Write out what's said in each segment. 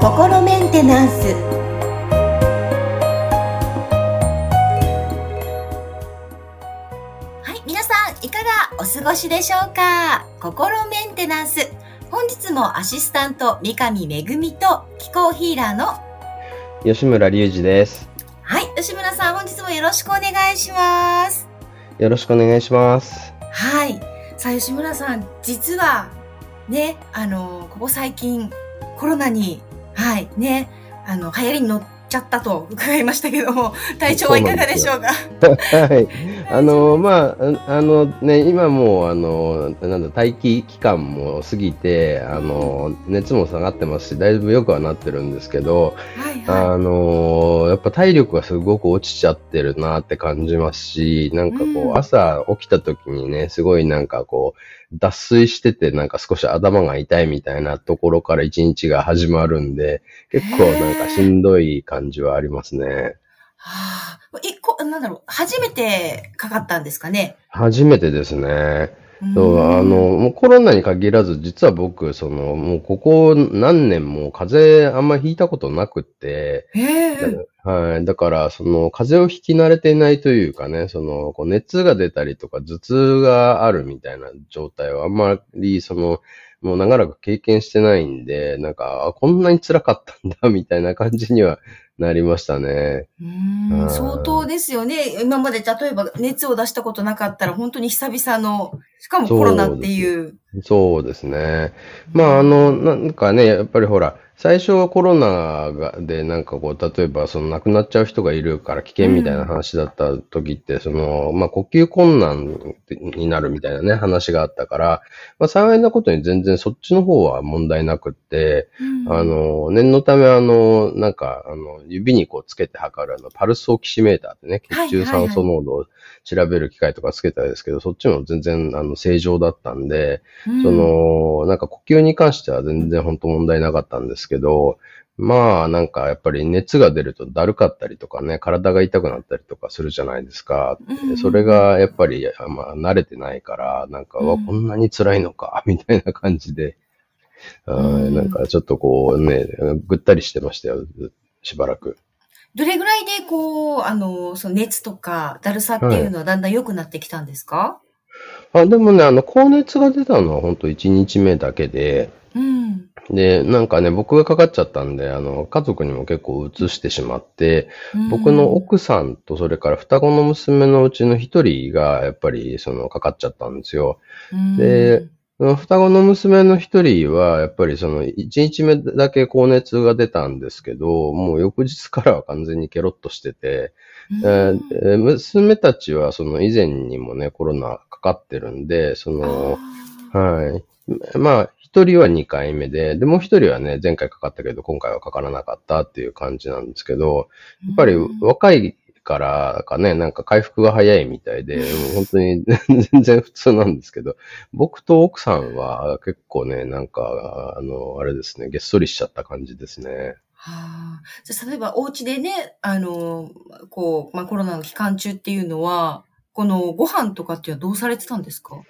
心メンテナンス。はい皆さんいかがお過ごしでしょうか？心メンテナンス。本日もアシスタント三上恵と気候ヒーラーの吉村隆二です。はい吉村さん本日もよろしくお願いします。よろしくお願いします。はいさあ吉村さん実はねあのここ最近コロナにはいねあの流行りに乗っちゃったと伺いましたけども 体調はいかがでしょうか？はい。あの、まあ、ああのね、今もう、あの、なんだ、待機期間も過ぎて、あの、熱も下がってますし、だいぶ良くはなってるんですけど、はいはあの、やっぱ体力がすごく落ちちゃってるなって感じますし、なんかこう、うん朝起きた時にね、すごいなんかこう、脱水してて、なんか少し頭が痛いみたいなところから一日が始まるんで、結構なんかしんどい感じはありますね。い。はあ、一個、なんだろう、初めてかかったんですかね。初めてですね。そううんあの、もうコロナに限らず、実は僕、その、もうここ何年も風邪あんまひいたことなくって、ええはい。だから、その、風邪をひき慣れていないというかね、その、こう熱が出たりとか、頭痛があるみたいな状態はあんまり、その、もう長らく経験してないんで、なんか、あこんなに辛かったんだ、みたいな感じにはなりましたね。うん相当ですよね。今まで例えば熱を出したことなかったら本当に久々の、しかもコロナっていう。そうですね。まあ、あの、なんかね、やっぱりほら、最初はコロナがで、なんかこう、例えば、その亡くなっちゃう人がいるから危険みたいな話だった時って、その、まあ、呼吸困難になるみたいなね、話があったから、まあ、幸いなことに全然そっちの方は問題なくって、うん。あ、の、念のため、あの、なんか、あの、指にこうつけて測るあの、パルスオキシメーターってね、はい。血中酸素濃度を調べる機械とかつけたんですけど、そっちも全然、あの、正常だったんで、うん。そ、の、なんか呼吸に関しては全然本当問題なかったんですけど、まあなんかやっぱり熱が出るとだるかったりとかね、体が痛くなったりとかするじゃないですか。うんそれがやっぱり、まあ慣れてないから、なんか、うん。こんなに辛いのか、みたいな感じで、うん。なんかちょっとこうね、ぐったりしてましたよ、しばらく。どれぐらいでこう、あの、その熱とかだるさっていうのはだんだん良くなってきたんですか、あ、でもね、あの、高熱が出たのは本当1日目だけで、うん。で、なんかね、僕がかかっちゃったんで、あの、家族にも結構移してしまって、うん僕の奥さんとそれから双子の娘のうちの一人が、やっぱり、その、かかっちゃったんですよ。で、双子の娘の一人は、やっぱりその、一日目だけ高熱が出たんですけど、もう翌日からは完全にケロッとしてて、うん娘たちはその以前にもね、コロナかかってるんで、その、あはい。まあ、一人は2回目で、で、もう一人はね、前回かかったけど、今回はかからなかったっていう感じなんですけど、ーやっぱりうん。若いからかね、なんか回復が早いみたいで、もう本当に 全然普通なんですけど、僕と奥さんは結構ね、なんか、あの、あれですね、げっそりしちゃった感じですね。はあ、じゃあ例えばお家でね、あの、こう、まあ、コロナの期間中っていうのは、このご飯とかっていうのはどうされてたんですか？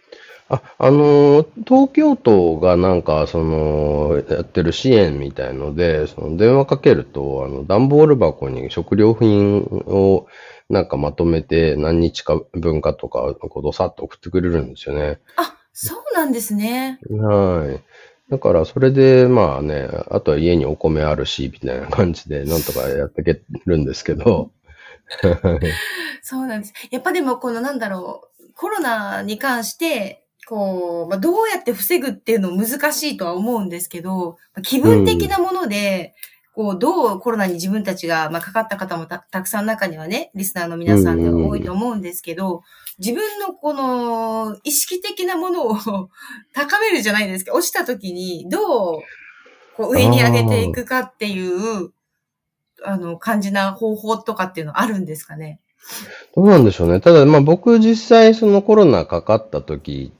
あ、あの、東京都がなんか、その、やってる支援みたいので、その電話かけると、あの、段ボール箱に食料品をなんかまとめて何日か分かとか、こうどさっと送ってくれるんですよね。あ、そうなんですね。はい。だから、それで、まあね、あとは家にお米あるし、みたいな感じで、なんとかやっていけるんですけど、そうなんです。やっぱでもこのなんだろう、コロナに関して、こう、まあ、どうやって防ぐっていうの難しいとは思うんですけど、まあ気分的なもので、こう、どうコロナに自分たちが、まあ、かかった方もたたくさん中にはね、リスナーの皆さんで多いと思うんですけど、自分のこの意識的なものを 高めるじゃないですか。落ちた時にどうこう上に上げていくかっていう、あの、感じな方法とかっていうのあるんですかね？どうなんでしょうね。ただ、まあ僕実際そのコロナかかった時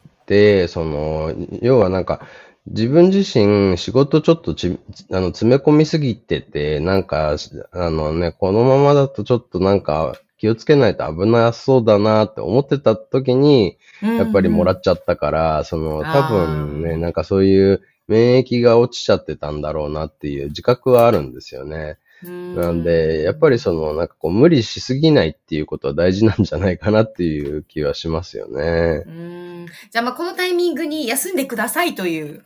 その、要はなんか、自分自身仕事ちょっとち、あの、詰め込みすぎてて、なんか、あのね、このままだとちょっとなんか、気をつけないと危なそうだなって思ってた時に、やっぱりもらっちゃったから、その、多分ね、なんかそういう免疫が落ちちゃってたんだろうなっていう自覚はあるんですよね。なんで、やっぱりその、なんかこう、無理しすぎないっていうことは大事なんじゃないかなっていう気はしますよね。うん。じゃあ、まあ、このタイミングに休んでくださいという。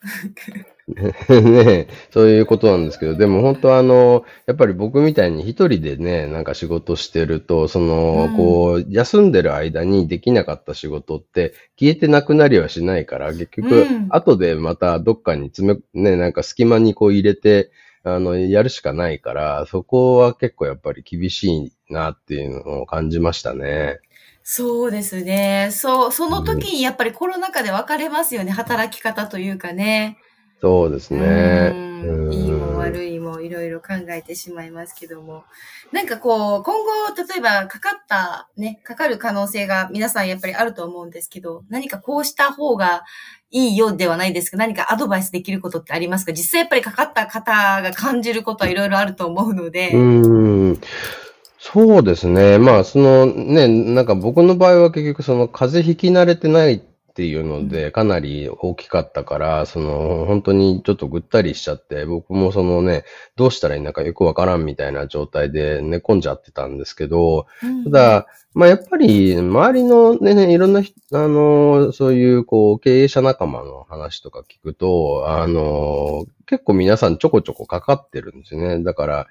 ねそういうことなんですけど、でも本当あの、やっぱり僕みたいに一人でね、なんか仕事してると、その、うん、こう、休んでる間にできなかった仕事って消えてなくなりはしないから、結局、後でまたどっかに詰め、ね、なんか隙間にこう入れて、あの、やるしかないから、そこは結構やっぱり厳しいなっていうのを感じましたね。そうですね。そう、その時にやっぱりコロナ禍で分かれますよね。働き方というかね。そうですね。いいも悪いもいろいろ考えてしまいますけども。なんかこう、今後、例えばかかった、ね、かかる可能性が皆さんやっぱりあると思うんですけど、何かこうした方がいいよではないですか？何かアドバイスできることってありますか？実際やっぱりかかった方が感じることはいろいろあると思うので。うん。そうですね。まあ、そのね、なんか僕の場合は結局その風邪ひき慣れてないっていうので、かなり大きかったから、その、本当にちょっとぐったりしちゃって、僕もそのね、どうしたらいいのかよくわからんみたいな状態で寝込んじゃってたんですけど、ただ、まあやっぱり、周りのね、ねいろんな、あの、そういう、こう、経営者仲間の話とか聞くと、あの、結構皆さんちょこちょこかかってるんですよね。だから、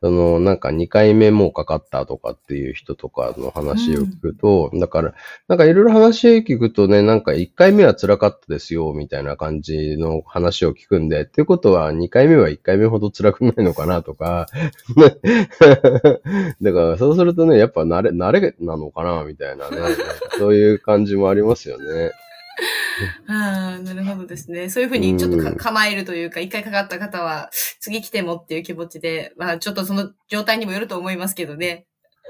その、なんか2回目もかかったとかっていう人とかの話を聞くと、うん、だから、なんかいろいろ話を聞くとね、なんか1回目は辛かったですよ、みたいな感じの話を聞くんで、っていうことは2回目は1回目ほど辛くないのかなとか、だからそうするとね、やっぱ慣れ、慣れなのかな、みたいなね、そういう感じもありますよね。ああ、なるほどですね。そういうふうにちょっとか、構えるというか、一回かかった方は、次来てもっていう気持ちで、まあちょっとその状態にもよると思いますけどね。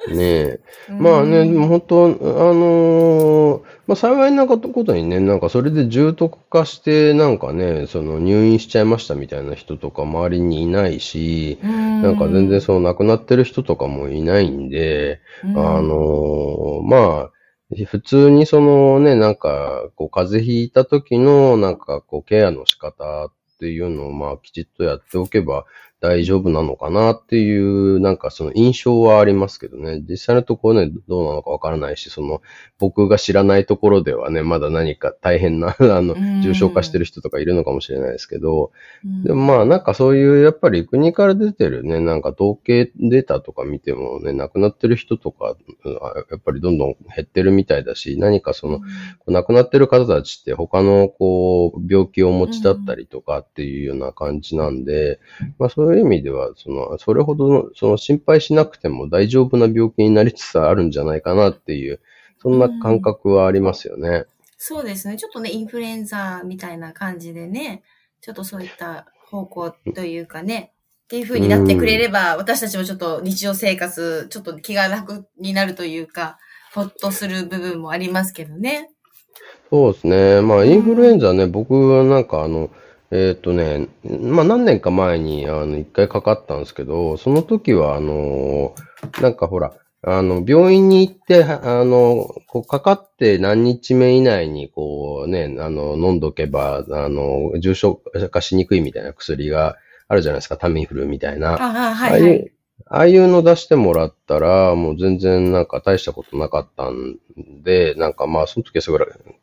ねえ。まあね、本当、あのー、まあ幸いなことにね、なんかそれで重篤化して、なんかね、その入院しちゃいましたみたいな人とか周りにいないし、んなんか全然そう亡くなってる人とかもいないんで、あのー、まあ、普通にそのね、なんか、こう、風邪ひいた時の、なんか、こう、ケアの仕方っていうのを、まあ、きちっとやっておけば、大丈夫なのかなっていう、なんかその印象はありますけどね。実際のところね、どうなのかわからないし、その、僕が知らないところではね、まだ何か大変な、あの、重症化してる人とかいるのかもしれないですけど、でもまあなんかそういう、やっぱり国から出てるね、なんか統計データとか見てもね、亡くなってる人とか、やっぱりどんどん減ってるみたいだし、何かその、亡くなってる方たちって他のこう、病気をお持ちだったりとかっていうような感じなんで、まあそういう意味では、その、それほどの、その心配しなくても大丈夫な病気になりつつあるんじゃないかなっていう、そんな感覚はありますよね。うん、そうですね。ちょっとね、インフルエンザみたいな感じでね、ちょっとそういった方向というかね、っていう風になってくれれば、うん、私たちもちょっと日常生活、ちょっと気が楽になるというか、ほっとする部分もありますけどね。そうですね。まあ、インフルエンザね、うん、僕はなんかあの、えっ、とね、まあ何年か前に、あの、一回かかったんですけど、その時は、あの、なんかほら、あの、病院に行って、あの、こう、かかって何日目以内に、こうね、あの、飲んどけば、あの、重症化しにくいみたいな薬があるじゃないですか、タミフルみたいな。あはい、はい、ああいうの出してもらったら、もう全然なんか大したことなかったんで、なんかまあその時はすごい、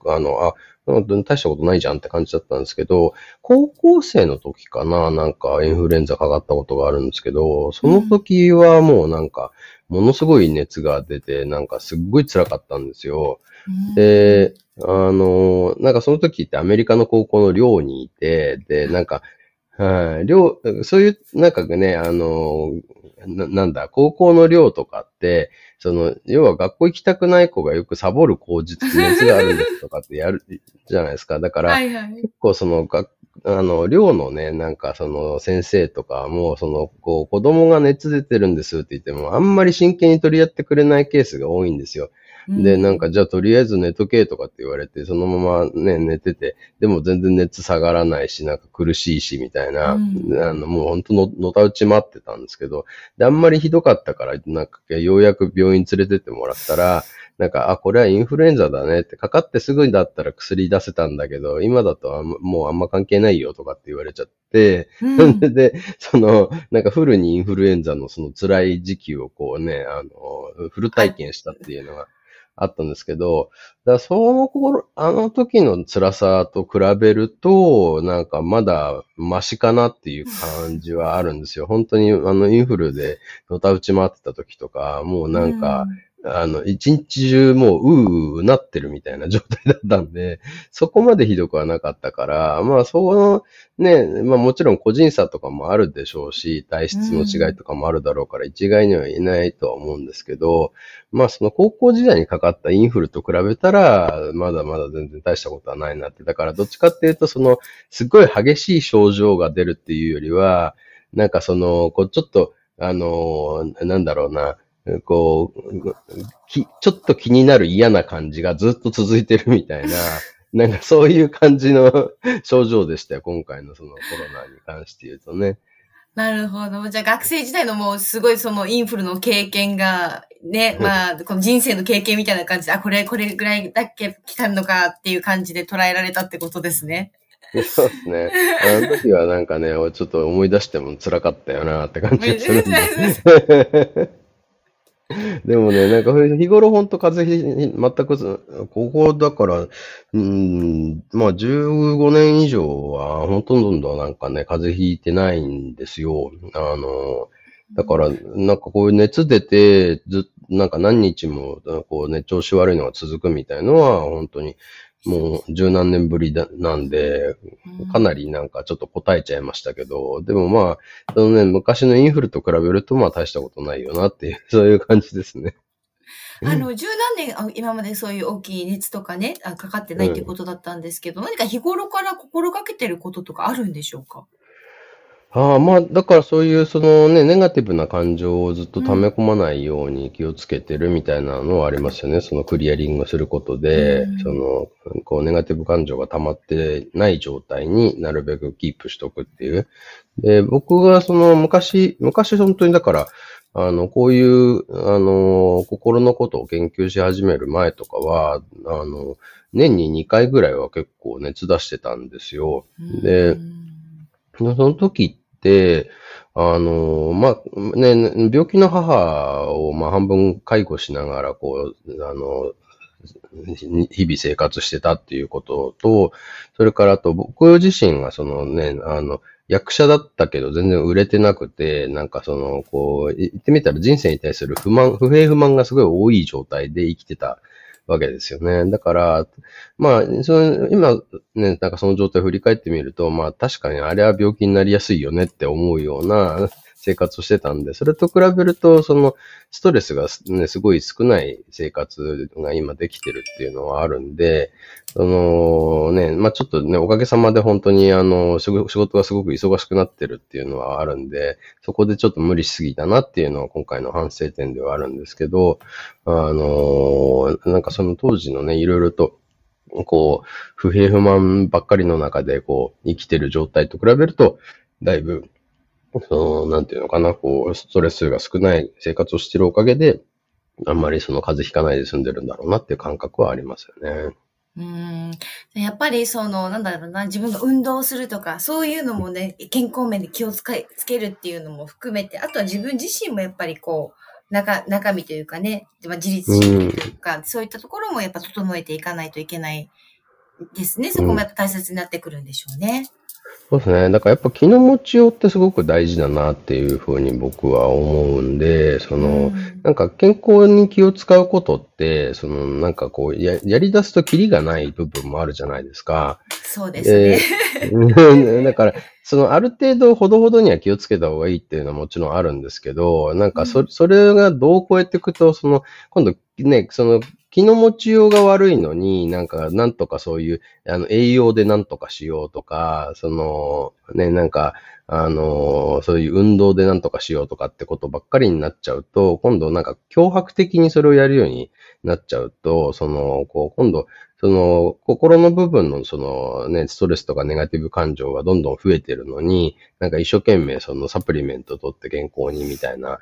あの、あ、大したことないじゃんって感じだったんですけど、高校生の時かな、なんかインフルエンザかかったことがあるんですけど、その時はもうなんか、ものすごい熱が出て、なんかすっごい辛かったんですよ。で、あの、なんかその時ってアメリカの高校の寮にいて、で、なんか、はい、寮、そういう、なんかね、あの、ななんだ、高校の寮とかって、その、要は学校行きたくない子がよくサボる口実、熱があるんですとかってやるじゃないですか。だから、はいはい、結構その、学あの、寮のね、なんかその先生とかも、その、こう、子供が熱出てるんですって言っても、あんまり真剣に取り合ってくれないケースが多いんですよ。で、なんか、じゃあとりあえず寝とけとかって言われて、そのままね、寝てて、でも全然熱下がらないし、なんか苦しいし、みたいな、うん、あの、もう本当の、のたうち待ってたんですけど、で、あんまりひどかったから、なんか、ようやく病院連れてってもらったら、なんか、あ、これはインフルエンザだねって、かかってすぐだったら薬出せたんだけど、今だともうあんま関係ないよとかって言われちゃって、うん、で、その、なんかフルにインフルエンザのその辛い時期をこうね、あの、フル体験したっていうのが、あったんですけど、だその頃、あの時の辛さと比べると、なんかまだマシかなっていう感じはあるんですよ。本当にあのインフルでのた打ち回ってた時とか、もうなんか、うんあの、一日中もう、うううなってるみたいな状態だったんで、そこまでひどくはなかったから、まあ、その、ね、まあもちろん個人差とかもあるでしょうし、体質の違いとかもあるだろうから、一概には言えないとは思うんですけど、まあその高校時代にかかったインフルと比べたら、まだまだ全然大したことはないなって。だからどっちかっていうと、その、すごい激しい症状が出るっていうよりは、なんかその、こう、ちょっと、あの、なんだろうな、こう、き、ちょっと気になる嫌な感じがずっと続いてるみたいな、なんかそういう感じの 症状でしたよ、今回のそのコロナに関して言うとね。なるほど。じゃあ学生時代のもうすごいそのインフルの経験が、ね、まあ、この人生の経験みたいな感じで、あ、これ、これぐらいだっけ来たのかっていう感じで捉えられたってことですね。そうですね。あの時はなんかね、ちょっと思い出しても辛かったよなって感じがするんで。でもね、なんか日頃ほんと風邪ひ、全く、ここだから、うん、まあ15年以上はほとんどなんかね、風邪ひいてないんですよ。あの、だから、なんかこういう熱出て、ずなんか何日も、こうね、調子悪いのが続くみたいのは、本当にもう十何年ぶりだなんで、かなりなんかちょっと答えちゃいましたけど、でもまあ、そのね、昔のインフルと比べるとまあ大したことないよなっていう、そういう感じですね。あの、十何年、今までそういう大きい熱とかね、かかってないっていうことだったんですけど、うん、何か日頃から心がけてることとかあるんでしょうか？ああ、まあ、だからそういうそのね、ネガティブな感情をずっと溜め込まないように気をつけてるみたいなのはありますよね。そのクリアリングすることで、うん、その、こう、ネガティブ感情が溜まってない状態になるべくキープしとくっていう。で、僕がその昔、昔本当にだから、あの、こういう、あの、心のことを研究し始める前とかは、あの、年に2回ぐらいは結構熱出してたんですよ。で、その時って、あの、まあ、ね、病気の母を、まあ、半分介護しながら、こう、あの、日々生活してたっていうことと、それからあと僕自身がそのね、あの、役者だったけど全然売れてなくて、なんかその、こう、言ってみたら人生に対する不満、不平不満がすごい多い状態で生きてたわけですよね。だから、まあ、その、今、ね、なんかその状態を振り返ってみると、まあ確かにあれは病気になりやすいよねって思うような生活をしてたんで、それと比べると、その、ストレスがね、すごい少ない生活が今できてるっていうのはあるんで、そのね、まあちょっとね、おかげさまで本当にあの、仕事がすごく忙しくなってるっていうのはあるんで、そこでちょっと無理しすぎたなっていうのは今回の反省点ではあるんですけど、あの、なんかその当時のね、いろいろと、こう、不平不満ばっかりの中で、こう、生きてる状態と比べると、だいぶ、その、なんていうのかな、こう、ストレスが少ない生活をしてるおかげで、あんまりその風邪ひかないで済んでるんだろうなっていう感覚はありますよね。うん。やっぱりその、なんだろうな、自分が運動するとか、そういうのもね、健康面で気をつけつけるっていうのも含めて、あとは自分自身もやっぱりこう、中、中身というかね、まあ、自立心というか、うん、そういったところもやっぱ整えていかないといけないですね。そこもやっぱ大切になってくるんでしょうね。うんそうですね。だからやっぱ気の持ちようってすごく大事だなっていうふうに僕は思うんで、その、うん、なんか健康に気を使うことって、そのなんかこうや、やり出すとキリがない部分もあるじゃないですか。そうですね。えー だから、そのある程度ほどほどには気をつけた方がいいっていうのはもちろんあるんですけど、なんかそ,、それがどう超えていくと、その、今度ね、その気の持ちようが悪いのに、なんか、なんとかそういう、あの、栄養でなんとかしようとか、その、ね、なんか、あの、そういう運動でなんとかしようとかってことばっかりになっちゃうと、今度なんか脅迫的にそれをやるようになっちゃうと、その、こう、今度、その、心の部分のそのね、ストレスとかネガティブ感情がどんどん増えてるるのに、なんか一生懸命そのサプリメント取って健康にみたいな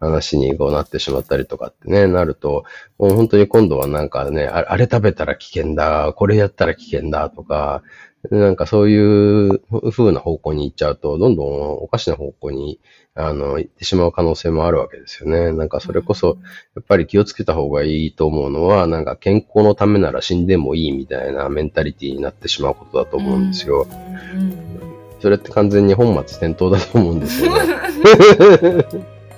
話にこうなってしまったりとかってね、なると、もう本当に今度はなんかね、あれ食べたら危険だ、これやったら危険だとか、なんかそういう風な方向に行っちゃうと、どんどんおかしな方向に、あの、行ってしまう可能性もあるわけですよね。なんかそれこそ、やっぱり気をつけた方がいいと思うのは、なんか健康のためなら死んでもいいみたいなメンタリティになってしまうことだと思うんですよ。それって完全に本末転倒だと思うんですよね。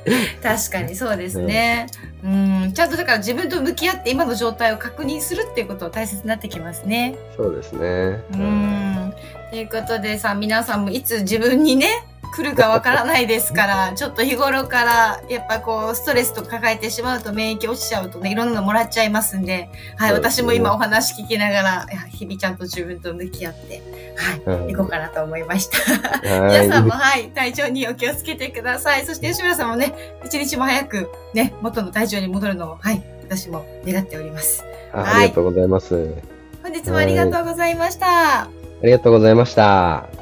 確かにそうですね。うん、ちゃんとだから自分と向き合って今の状態を確認するっていうこと大切になってきますね。そうですね。うん。ということでさ、皆さんもいつ自分にね、来るかわからないですから、ちょっと日頃から、やっぱこう、ストレスと抱えてしまうと免疫落ちちゃうとね、いろんなのもらっちゃいますんで、はい、私も今お話聞きながら、日々ちゃんと自分と向き合って、はい、行こうかなと思いました。皆さんも、はい、体調にお気をつけてください。そして吉村さんもね、一日も早くね、元の体調に戻るのを、はい、私も願っております。ありがとうございます。本日もありがとうございました。ありがとうございました。